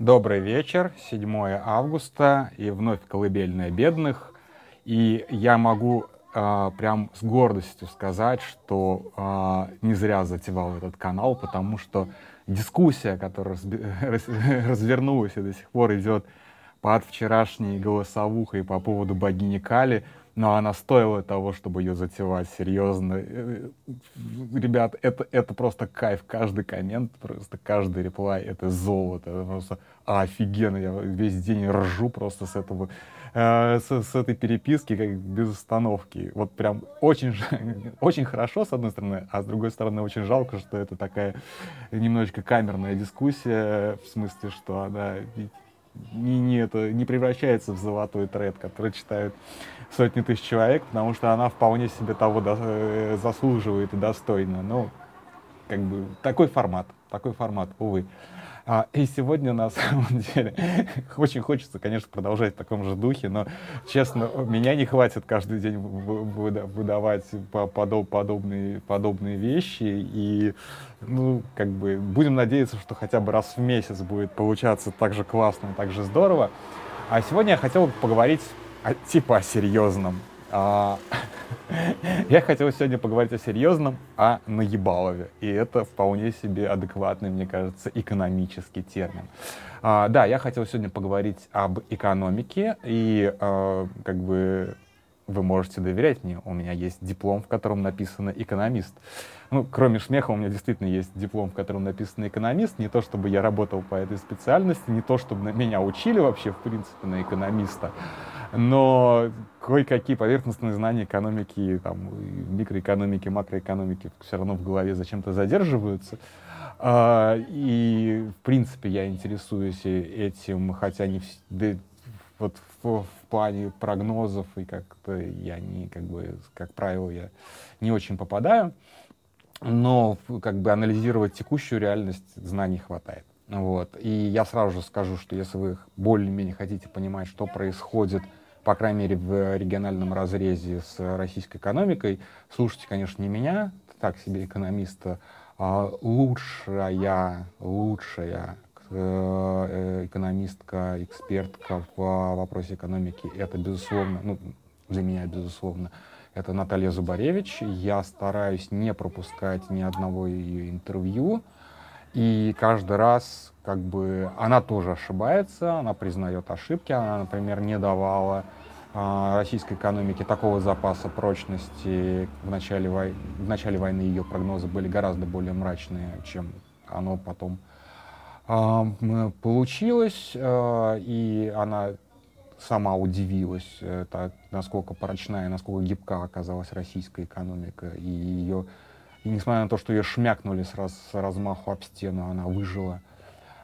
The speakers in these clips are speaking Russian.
Добрый вечер, 7 августа, и вновь колыбельная бедных. И я могу э, прям с гордостью сказать, что э, не зря затевал этот канал, потому что дискуссия, которая развернулась и до сих пор идет под вчерашней голосовухой по поводу богини Кали, но она стоила того, чтобы ее затевать серьезно. Э, ребят, это, это просто кайф. Каждый коммент, просто каждый реплай — это золото. Это просто офигенно. Я весь день ржу просто с этого, э, с, с этой переписки, как без остановки. Вот прям очень, очень хорошо, с одной стороны, а с другой стороны, очень жалко, что это такая немножечко камерная дискуссия, в смысле, что она не, не, это, не превращается в золотой тред, который читают сотни тысяч человек, потому что она вполне себе того до, э, заслуживает и достойна. Ну, как бы такой формат, такой формат, увы. А, и сегодня, на самом деле, очень хочется, конечно, продолжать в таком же духе, но, честно, меня не хватит каждый день выдавать подобные, подобные вещи. И, ну, как бы, будем надеяться, что хотя бы раз в месяц будет получаться так же классно, так же здорово. А сегодня я хотел поговорить о, типа о серьезном. А, я хотел сегодня поговорить о серьезном, о наебалове. И это вполне себе адекватный, мне кажется, экономический термин. А, да, я хотел сегодня поговорить об экономике. И а, как бы вы можете доверять мне. У меня есть диплом, в котором написано «экономист». Ну, кроме смеха, у меня действительно есть диплом, в котором написано «экономист». Не то, чтобы я работал по этой специальности, не то, чтобы меня учили вообще, в принципе, на экономиста но кое-какие поверхностные знания экономики, там, микроэкономики, макроэкономики все равно в голове зачем-то задерживаются. А, и, в принципе, я интересуюсь этим, хотя не да, вот в, в плане прогнозов и как-то я не, как бы, как правило, я не очень попадаю, но как бы анализировать текущую реальность знаний хватает. Вот. И я сразу же скажу, что если вы более-менее хотите понимать, что происходит по крайней мере, в региональном разрезе с российской экономикой. Слушайте, конечно, не меня, так себе экономиста, а лучшая, лучшая э, экономистка, экспертка в вопросе экономики, это, безусловно, ну, для меня, безусловно, это Наталья Зубаревич. Я стараюсь не пропускать ни одного ее интервью. И каждый раз как бы она тоже ошибается, она признает ошибки, она, например, не давала э, российской экономике такого запаса прочности. В начале, вой... в начале войны ее прогнозы были гораздо более мрачные, чем оно потом э, получилось, э, и она сама удивилась, это, насколько прочная, насколько гибка оказалась российская экономика, и ее, и несмотря на то, что ее шмякнули с, раз, с размаху об стену, она выжила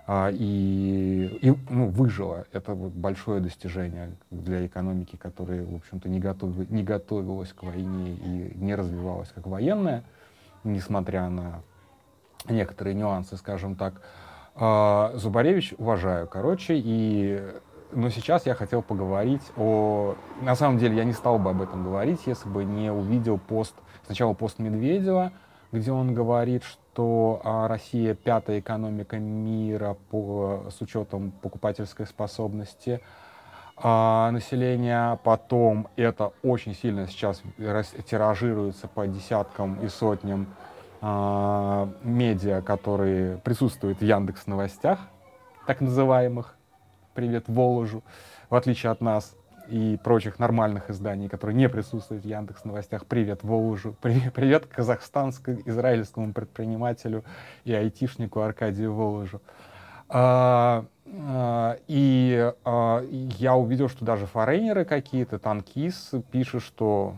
а, и, и ну, выжила. Это большое достижение для экономики, которая, в общем-то, не, готов, не готовилась к войне и не развивалась как военная, несмотря на некоторые нюансы, скажем так. А, Зубаревич уважаю, короче, и но сейчас я хотел поговорить о... На самом деле я не стал бы об этом говорить, если бы не увидел пост, сначала пост Медведева, где он говорит, что а, Россия пятая экономика мира по, с учетом покупательской способности а, населения. Потом это очень сильно сейчас тиражируется по десяткам и сотням а, медиа, которые присутствуют в Яндекс новостях, так называемых. Привет Воложу, в отличие от нас и прочих нормальных изданий, которые не присутствуют в Яндекс Новостях. Привет Волжу, привет, привет казахстанско-израильскому предпринимателю и айтишнику Аркадию Волжу. А, а, и а, я увидел, что даже форейнеры какие-то, танкис пишут, что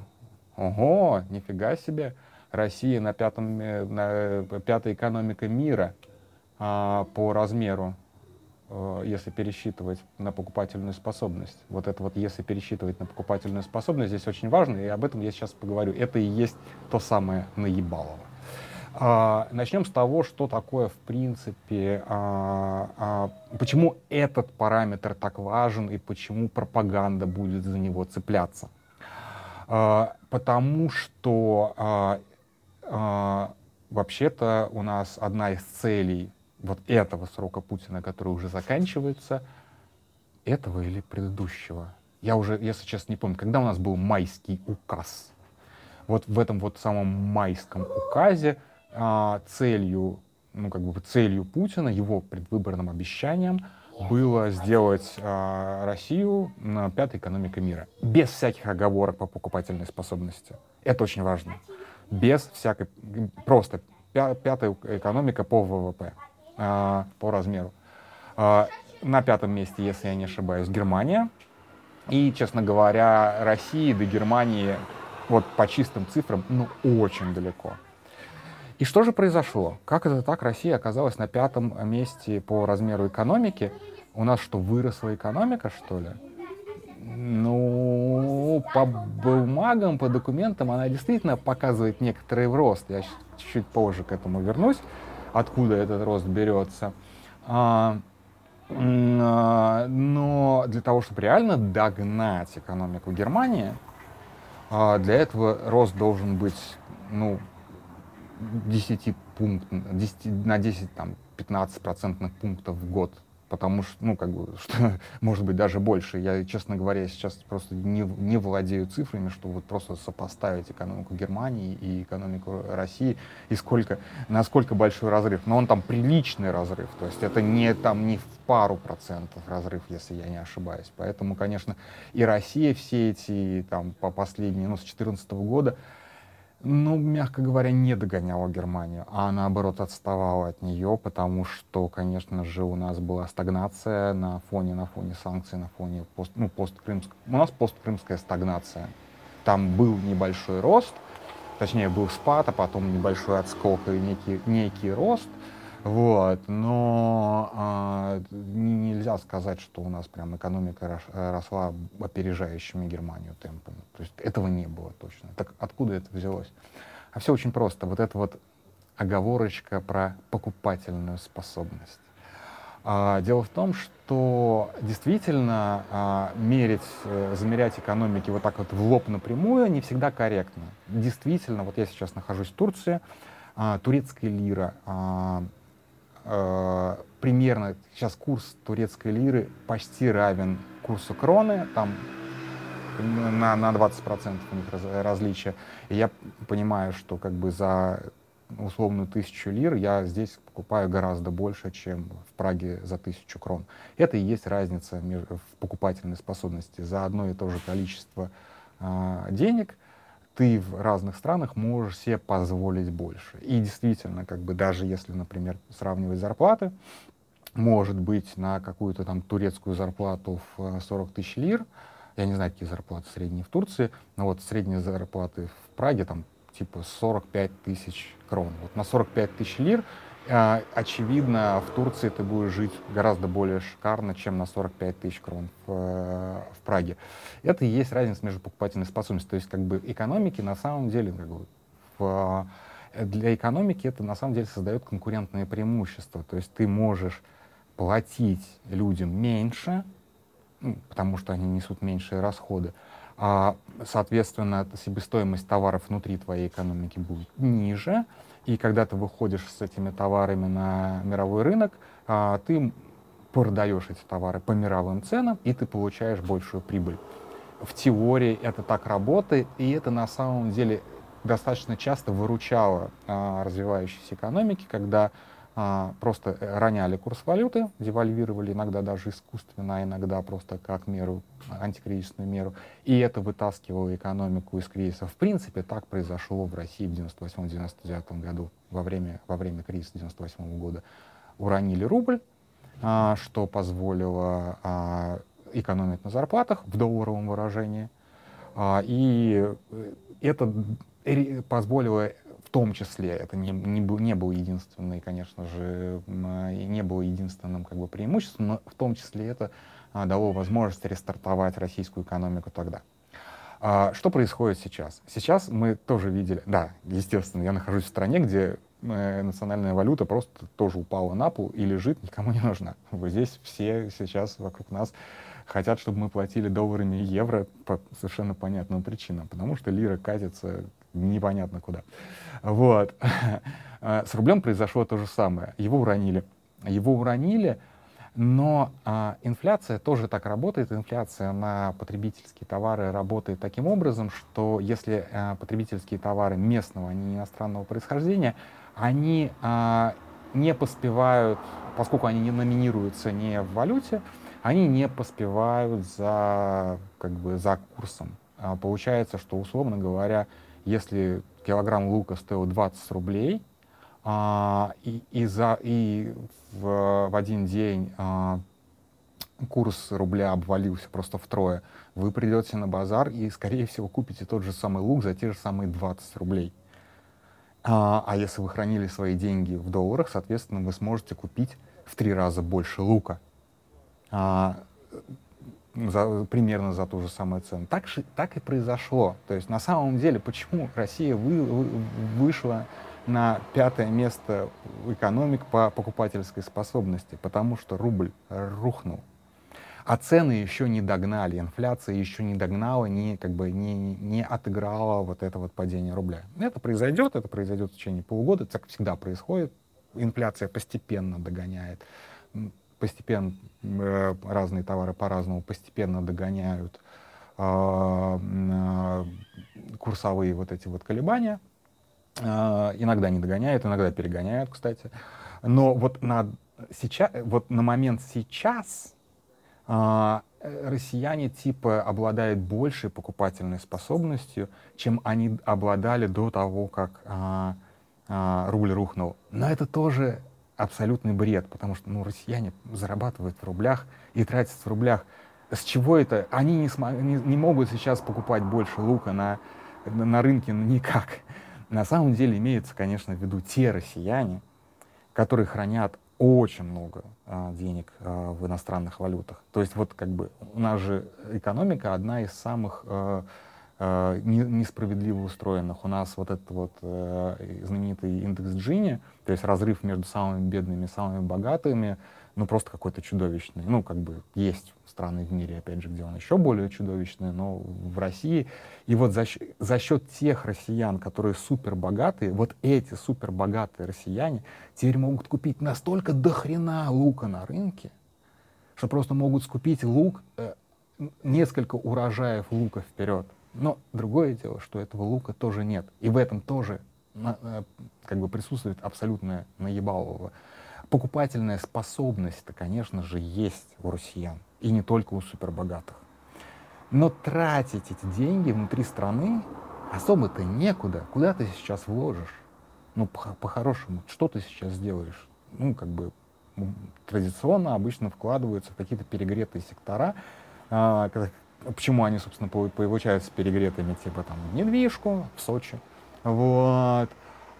ого, нифига себе, Россия на, пятом, на пятой экономика мира а, по размеру Э, если пересчитывать на покупательную способность. Вот это вот если пересчитывать на покупательную способность, здесь очень важно, и об этом я сейчас поговорю. Это и есть то самое наебалово. А, начнем с того, что такое в принципе, а, а, почему этот параметр так важен и почему пропаганда будет за него цепляться. А, потому что а, а, вообще-то у нас одна из целей вот этого срока Путина, который уже заканчивается, этого или предыдущего. Я уже, если честно, не помню, когда у нас был майский указ. Вот в этом вот самом майском указе а, целью, ну как бы целью Путина, его предвыборным обещанием было сделать а, Россию на пятой экономикой мира. Без всяких оговорок по покупательной способности. Это очень важно. Без всякой, просто пятая экономика по ВВП, а, по размеру. А, на пятом месте, если я не ошибаюсь, Германия. И, честно говоря, России до Германии вот по чистым цифрам, ну, очень далеко. И что же произошло? Как это так Россия оказалась на пятом месте по размеру экономики? У нас что, выросла экономика, что ли? Ну, по бумагам, по документам она действительно показывает некоторый рост. Я чуть-чуть позже к этому вернусь, откуда этот рост берется. А, а, но для того, чтобы реально догнать экономику Германии, а, для этого рост должен быть, ну, 10 пунктов, 10, на 10, там, 15 процентных пунктов в год потому что, ну, как бы, что, может быть, даже больше. Я, честно говоря, сейчас просто не, не владею цифрами, что вот просто сопоставить экономику Германии и экономику России, и сколько, насколько большой разрыв. Но он там приличный разрыв, то есть это не, там, не в пару процентов разрыв, если я не ошибаюсь. Поэтому, конечно, и Россия все эти, там, по последние, ну, с 2014 года, ну, мягко говоря, не догоняла Германию, а наоборот отставала от нее, потому что, конечно же, у нас была стагнация на фоне, на фоне санкций, на фоне пост, ну, посткрымской. У нас посткрымская стагнация. Там был небольшой рост, точнее, был спад, а потом небольшой отскок и некий, некий рост — вот, но а, нельзя сказать, что у нас прям экономика росла опережающими Германию темпами. То есть этого не было точно. Так откуда это взялось? А все очень просто. Вот эта вот оговорочка про покупательную способность. А, дело в том, что действительно а, мерить, а, замерять экономики вот так вот в лоб напрямую не всегда корректно. Действительно, вот я сейчас нахожусь в Турции, а, турецкая лира а, э, примерно сейчас курс турецкой лиры почти равен курсу кроны, там на, на 20% у них раз, различия. И я понимаю, что как бы за условную тысячу лир я здесь покупаю гораздо больше, чем в Праге за тысячу крон. Это и есть разница в покупательной способности. За одно и то же количество э, денег ты в разных странах можешь себе позволить больше. И действительно, как бы даже если, например, сравнивать зарплаты, может быть, на какую-то там турецкую зарплату в 40 э, тысяч лир, я не знаю, какие зарплаты средние в Турции, но вот средние зарплаты в Праге там типа 45 тысяч крон. Вот на 45 тысяч лир очевидно, в Турции ты будешь жить гораздо более шикарно, чем на 45 тысяч крон в, э, в Праге. Это и есть разница между покупательной способностью. То есть как бы экономики на самом деле как бы, в, э, для экономики это на самом деле создает конкурентное преимущество. То есть ты можешь платить людям меньше, ну, потому что они несут меньшие расходы, а, соответственно, себестоимость товаров внутри твоей экономики будет ниже, и когда ты выходишь с этими товарами на мировой рынок, а, ты продаешь эти товары по мировым ценам, и ты получаешь большую прибыль. В теории это так работает, и это на самом деле достаточно часто выручало а, развивающиеся экономики, когда просто роняли курс валюты, девальвировали иногда даже искусственно, а иногда просто как меру, антикризисную меру, и это вытаскивало экономику из кризиса. В принципе, так произошло в России в 98-99 году, во время, во время кризиса 98 года. Уронили рубль, а, что позволило а, экономить на зарплатах в долларовом выражении, а, и это позволило том числе, это не, не, был, не был единственный, конечно же, не было единственным как бы, преимуществом, но в том числе это а, дало возможность рестартовать российскую экономику тогда. А, что происходит сейчас? Сейчас мы тоже видели, да, естественно, я нахожусь в стране, где э, национальная валюта просто тоже упала на пол и лежит, никому не нужна. Вот здесь все сейчас вокруг нас хотят, чтобы мы платили долларами и евро по совершенно понятным причинам, потому что лира катится непонятно куда. Вот. С рублем произошло то же самое. Его уронили. его уронили, но а, инфляция тоже так работает. Инфляция на потребительские товары работает таким образом, что если а, потребительские товары местного, а не иностранного происхождения, они а, не поспевают, поскольку они не номинируются не в валюте, они не поспевают за, как бы, за курсом. А, получается, что, условно говоря, если килограмм лука стоил 20 рублей, а, и, и, за, и в, в один день а, курс рубля обвалился просто втрое, вы придете на базар и, скорее всего, купите тот же самый лук за те же самые 20 рублей. А, а если вы хранили свои деньги в долларах, соответственно, вы сможете купить в три раза больше лука. А, за, примерно за ту же самую цену. Так, так и произошло. То есть на самом деле, почему Россия вы, вы, вышла на пятое место экономик по покупательской способности? Потому что рубль рухнул. А цены еще не догнали, инфляция еще не догнала, не, как бы, не, не отыграла вот это вот падение рубля. Это произойдет, это произойдет в течение полугода, так всегда происходит. Инфляция постепенно догоняет, постепенно э, разные товары по-разному постепенно догоняют э, э, курсовые вот эти вот колебания. Э, иногда не догоняют, иногда перегоняют, кстати. Но вот на, сейчас, вот на момент сейчас а, россияне типа обладают большей покупательной способностью, чем они обладали до того, как а, а, рубль рухнул. Но это тоже абсолютный бред, потому что ну, россияне зарабатывают в рублях и тратят в рублях. С чего это? Они не, см- не, не могут сейчас покупать больше лука на, на, на рынке ну, никак. На самом деле имеется, конечно, в виду те россияне, которые хранят очень много а, денег а, в иностранных валютах. То есть вот как бы у нас же экономика одна из самых а, не, несправедливо устроенных. У нас вот этот вот а, знаменитый индекс Джини, то есть разрыв между самыми бедными и самыми богатыми, ну просто какой-то чудовищный. Ну как бы есть страны в мире, опять же, где он еще более чудовищный, но в России. И вот за, за счет тех россиян, которые супер богатые, вот эти супер богатые россияне теперь могут купить настолько дохрена лука на рынке, что просто могут скупить лук, э, несколько урожаев лука вперед. Но другое дело, что этого лука тоже нет. И в этом тоже э, как бы присутствует абсолютное наебалово покупательная способность-то, конечно же, есть у россиян. И не только у супербогатых. Но тратить эти деньги внутри страны особо-то некуда. Куда ты сейчас вложишь? Ну, по-хорошему, что ты сейчас сделаешь? Ну, как бы традиционно обычно вкладываются в какие-то перегретые сектора. А, почему они, собственно, получаются перегретыми? Типа там недвижку в Сочи. Вот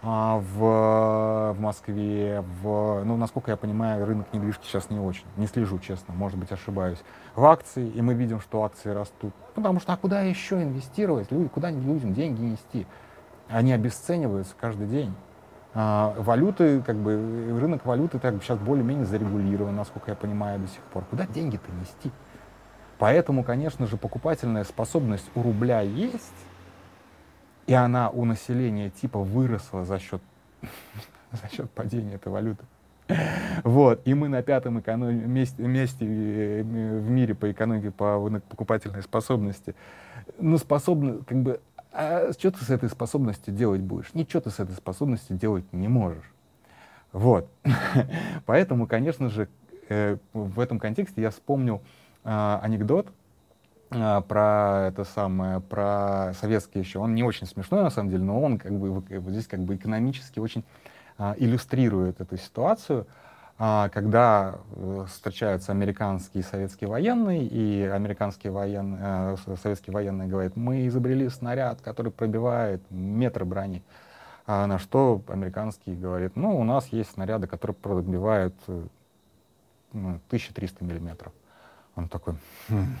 а, в, в Москве, в, ну, насколько я понимаю, рынок недвижки сейчас не очень, не слежу, честно, может быть, ошибаюсь, в акции, и мы видим, что акции растут. Потому что, а куда еще инвестировать, люди, куда людям деньги нести? Они обесцениваются каждый день. А, валюты, как бы, рынок валюты так сейчас более-менее зарегулирован, насколько я понимаю, до сих пор. Куда деньги-то нести? Поэтому, конечно же, покупательная способность у рубля есть, и она у населения типа выросла за счет, за счет падения этой валюты. Вот, и мы на пятом эконом... месте, месте э, в мире по экономике, по покупательной способности. Ну, способны, как бы, а что ты с этой способностью делать будешь? Ничего ты с этой способностью делать не можешь. Вот. Поэтому, конечно же, э, в этом контексте я вспомнил э, анекдот, а, про это самое, про советский еще. Он не очень смешной на самом деле, но он как бы вот здесь как бы экономически очень а, иллюстрирует эту ситуацию, а, когда э, встречаются американские и советские военные, и американские военные, э, советские военные говорят, мы изобрели снаряд, который пробивает метр брони. А на что американский говорит, ну, у нас есть снаряды, которые пробивают э, ну, 1300 миллиметров. Он такой, хм,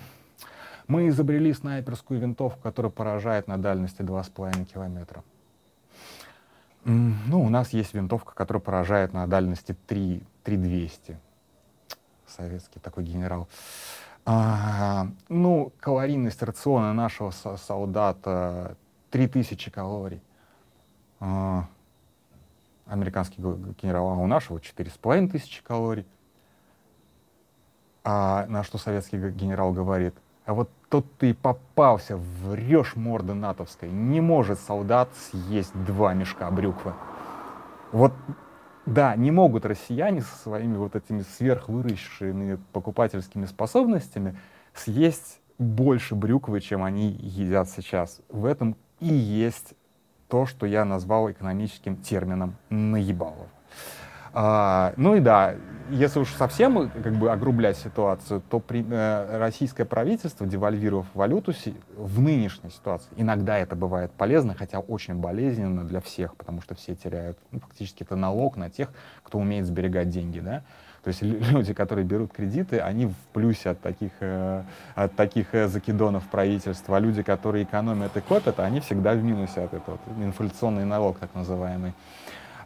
мы изобрели снайперскую винтовку, которая поражает на дальности 2,5 километра. Ну, у нас есть винтовка, которая поражает на дальности 3, 3200. Советский такой генерал. А, ну, калорийность рациона нашего солдата 3000 калорий. А, американский генерал, а у нашего 4,5 тысячи калорий. А на что советский генерал говорит, а вот тут ты попался, врешь морда натовской. Не может солдат съесть два мешка брюквы. Вот, да, не могут россияне со своими вот этими сверхвыращенными покупательскими способностями съесть больше брюквы, чем они едят сейчас. В этом и есть то, что я назвал экономическим термином наебалово. А, ну и да, если уж совсем как бы огрублять ситуацию, то при, э, российское правительство, девальвировав валюту в нынешней ситуации, иногда это бывает полезно, хотя очень болезненно для всех, потому что все теряют, ну, фактически это налог на тех, кто умеет сберегать деньги, да. То есть люди, которые берут кредиты, они в плюсе от таких, э, от таких э, закидонов правительства, а люди, которые экономят и копят, они всегда в минусе от этого. Инфляционный налог, так называемый.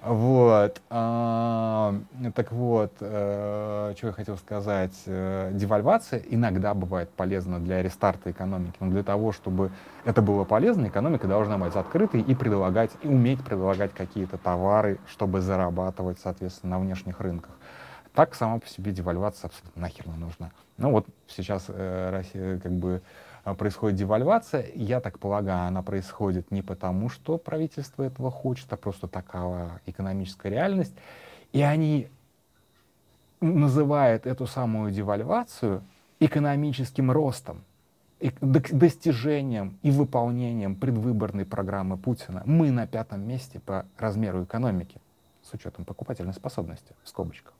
Вот. А, так вот, э, что я хотел сказать. Э, девальвация иногда бывает полезна для рестарта экономики. Но для того, чтобы это было полезно, экономика должна быть открытой и предлагать, и уметь предлагать какие-то товары, чтобы зарабатывать, соответственно, на внешних рынках. Так сама по себе девальвация абсолютно нахер не нужна. Ну вот сейчас э, Россия как бы а, происходит девальвация, я так полагаю, она происходит не потому, что правительство этого хочет, а просто такая экономическая реальность. И они называют эту самую девальвацию экономическим ростом, достижением и выполнением предвыборной программы Путина. Мы на пятом месте по размеру экономики с учетом покупательной способности, в скобочках.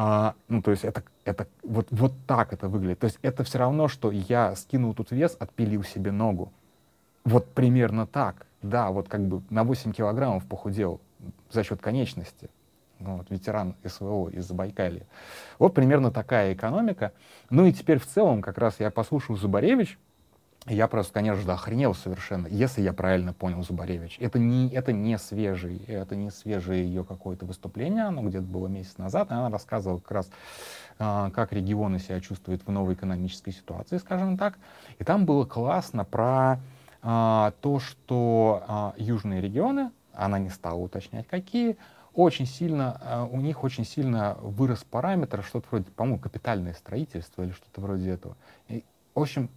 А, ну, то есть это, это вот, вот так это выглядит. То есть это все равно, что я скинул тут вес, отпилил себе ногу. Вот примерно так. Да, вот как бы на 8 килограммов похудел за счет конечности. Ну, вот, ветеран СВО из Забайкалья. Вот примерно такая экономика. Ну и теперь в целом как раз я послушал Зубаревич, я просто, конечно же, охренел совершенно, если я правильно понял Зубаревич. Это не, это не свежий, это не свежее ее какое-то выступление, оно где-то было месяц назад, и она рассказывала как раз, а, как регионы себя чувствуют в новой экономической ситуации, скажем так. И там было классно про а, то, что а, южные регионы, она не стала уточнять какие, очень сильно, у них очень сильно вырос параметр, что-то вроде, по-моему, капитальное строительство или что-то вроде этого. И, в общем,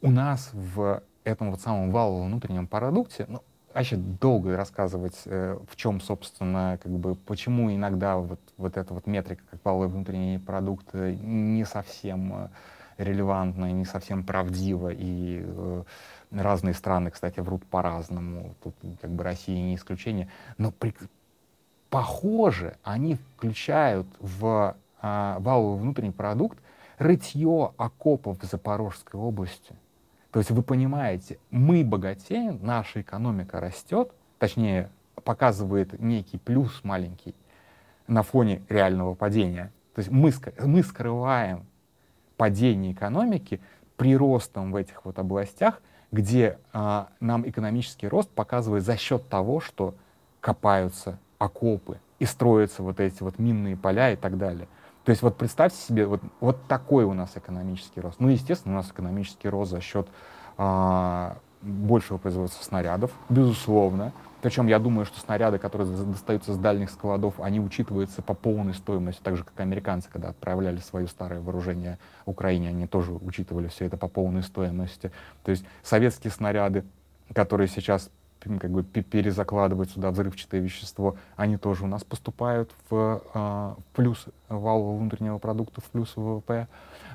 у нас в этом вот самом валовом внутреннем продукте, ну, вообще долго рассказывать, э, в чем, собственно, как бы, почему иногда вот, вот эта вот метрика, как валовый внутренний продукт, э, не совсем э, релевантна, не совсем правдива, и э, разные страны, кстати, врут по-разному, тут как бы Россия не исключение, но при, похоже, они включают в э, валовый внутренний продукт рытье окопов в Запорожской области — то есть вы понимаете, мы богатеем, наша экономика растет, точнее, показывает некий плюс маленький на фоне реального падения. То есть мы, мы скрываем падение экономики приростом в этих вот областях, где а, нам экономический рост показывает за счет того, что копаются окопы и строятся вот эти вот минные поля и так далее. То есть вот представьте себе, вот, вот такой у нас экономический рост. Ну, естественно, у нас экономический рост за счет а, большего производства снарядов, безусловно. Причем я думаю, что снаряды, которые достаются с дальних складов, они учитываются по полной стоимости, так же, как американцы, когда отправляли свое старое вооружение Украине, они тоже учитывали все это по полной стоимости. То есть советские снаряды, которые сейчас как бы перезакладывать сюда взрывчатое вещество, они тоже у нас поступают в э, плюс валового внутреннего продукта, в плюс ВВП.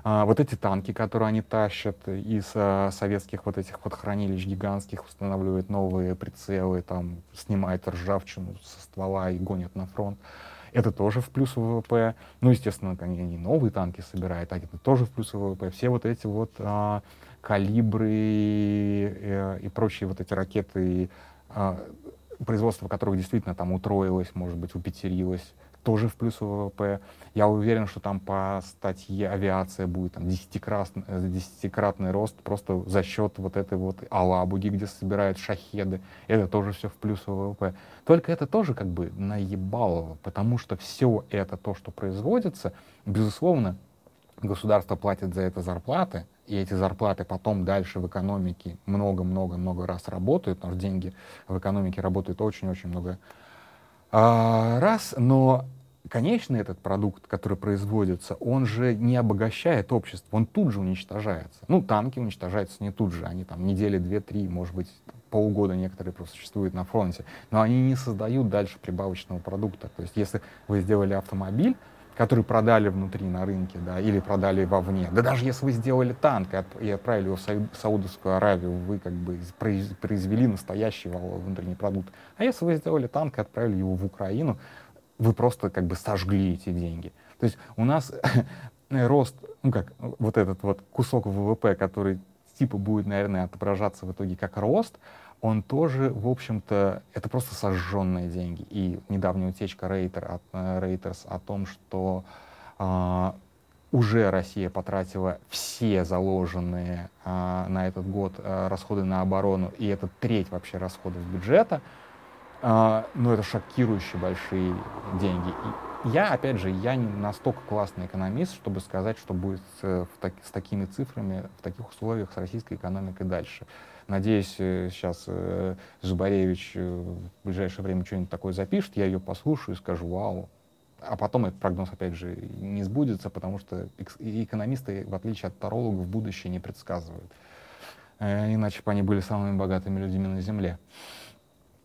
А, вот эти танки, которые они тащат из а, советских вот этих вот хранилищ гигантских, устанавливают новые прицелы, там снимают ржавчину со ствола и гонят на фронт. Это тоже в плюс ВВП. Ну, естественно, они не новые танки собирают, а это тоже в плюс ВВП. Все вот эти вот а, калибры и, э, и прочие вот эти ракеты, а, производство которых действительно там утроилось, может быть, упетерилось, тоже в плюс ВВП. Я уверен, что там по статье авиация будет там, десятикратный, э, десятикратный рост просто за счет вот этой вот Алабуги, где собирают шахеды. Это тоже все в плюс ВВП. Только это тоже как бы наебалово, потому что все это то, что производится, безусловно, государство платит за это зарплаты, и эти зарплаты потом дальше в экономике много-много-много раз работают, потому что деньги в экономике работают очень-очень много А, раз, но конечный этот продукт, который производится, он же не обогащает общество, он тут же уничтожается. Ну, танки уничтожаются не тут же, они там недели, две, три, может быть, полгода некоторые просто существуют на фронте, но они не создают дальше прибавочного продукта. То есть если вы сделали автомобиль, который продали внутри на рынке, да, или продали вовне. Да даже если вы сделали танк и отправили его в Саудовскую Аравию, вы как бы произвели настоящий внутренний продукт. А если вы сделали танк и отправили его в Украину, вы просто как бы сожгли эти деньги. То есть у нас рост, ну как, вот этот вот кусок ВВП, который типа будет, наверное, отображаться в итоге как рост, он тоже, в общем-то, это просто сожженные деньги. И недавняя утечка Рейтер от, э, Reuters о том, что э, уже Россия потратила все заложенные э, на этот год э, расходы на оборону, и это треть вообще расходов бюджета, э, ну это шокирующие большие деньги. И я, опять же, я не настолько классный экономист, чтобы сказать, что будет с, в так, с такими цифрами, в таких условиях с российской экономикой дальше. Надеюсь, сейчас э, Зубаревич э, в ближайшее время что-нибудь такое запишет, я ее послушаю и скажу «Вау!». А потом этот прогноз, опять же, не сбудется, потому что экономисты, в отличие от тарологов, будущее не предсказывают. Э, иначе бы они были самыми богатыми людьми на Земле.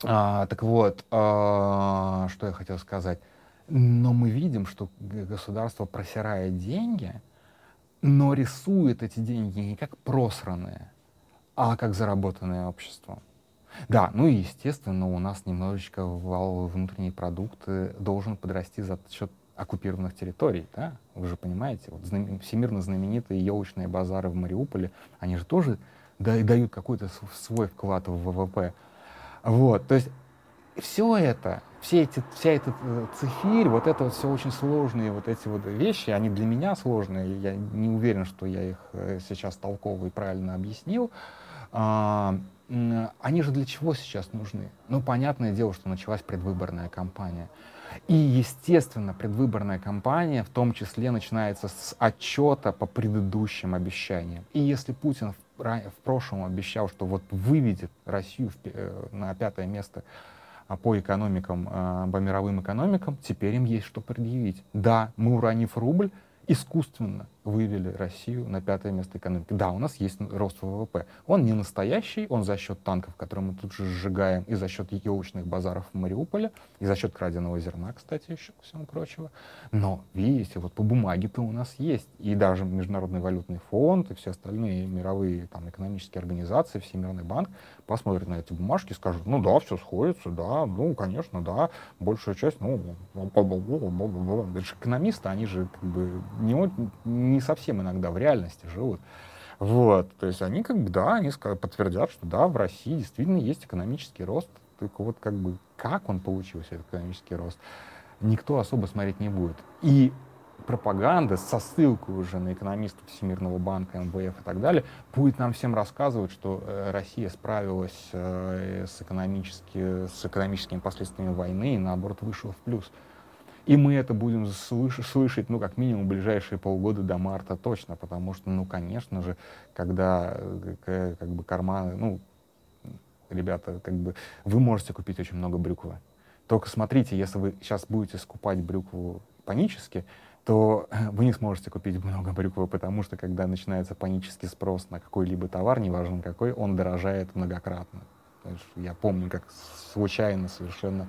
А, так вот, а, что я хотел сказать. Но мы видим, что государство просирает деньги, но рисует эти деньги не как просранные, а как заработанное общество. Да, ну и естественно, у нас немножечко валовый внутренний продукт должен подрасти за счет оккупированных территорий, да? Вы же понимаете, вот знам... всемирно знаменитые елочные базары в Мариуполе, они же тоже да, дают какой-то свой вклад в ВВП. Вот, то есть все это, все эти, вся эта э, цифирь, вот это вот все очень сложные вот эти вот вещи, они для меня сложные, я не уверен, что я их э, сейчас толково и правильно объяснил, а, они же для чего сейчас нужны? Ну, понятное дело, что началась предвыборная кампания. И, естественно, предвыборная кампания в том числе начинается с отчета по предыдущим обещаниям. И если Путин в, в прошлом обещал, что вот выведет Россию в, э, на пятое место а, по экономикам, а, по мировым экономикам, теперь им есть что предъявить. Да, мы, уронив рубль, искусственно вывели Россию на пятое место экономики. Да, у нас есть рост ВВП. Он не настоящий, он за счет танков, которые мы тут же сжигаем, и за счет елочных базаров в Мариуполе, и за счет краденого зерна, кстати, еще, ко прочего. Но, видите, вот по бумаге-то у нас есть. И даже Международный валютный фонд, и все остальные мировые там, экономические организации, Всемирный банк посмотрят на эти бумажки и скажут, ну да, все сходится, да, ну, конечно, да, большая часть, ну, это же экономисты, они же как бы не, не не совсем иногда в реальности живут. Вот, то есть они как бы, да, они подтвердят, что да, в России действительно есть экономический рост, только вот как бы как он получился, этот экономический рост, никто особо смотреть не будет. И пропаганда со ссылкой уже на экономистов Всемирного банка, МВФ и так далее, будет нам всем рассказывать, что э, Россия справилась э, с, экономически, с экономическими последствиями войны и, наоборот, вышла в плюс. И мы это будем слыш- слышать, ну, как минимум, ближайшие полгода до марта точно, потому что, ну, конечно же, когда э, как бы карманы, ну, ребята, как бы вы можете купить очень много брюквы. Только смотрите, если вы сейчас будете скупать брюкву панически, то вы не сможете купить много брюквы, потому что когда начинается панический спрос на какой-либо товар, неважно какой, он дорожает многократно. Я помню, как случайно совершенно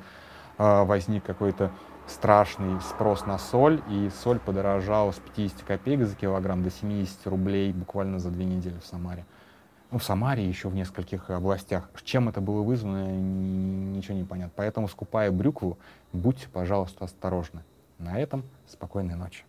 э, возник какой-то страшный спрос на соль, и соль подорожала с 50 копеек за килограмм до 70 рублей буквально за две недели в Самаре. Ну, в Самаре еще в нескольких областях. Чем это было вызвано, ничего не понятно. Поэтому, скупая брюкву, будьте, пожалуйста, осторожны. На этом спокойной ночи.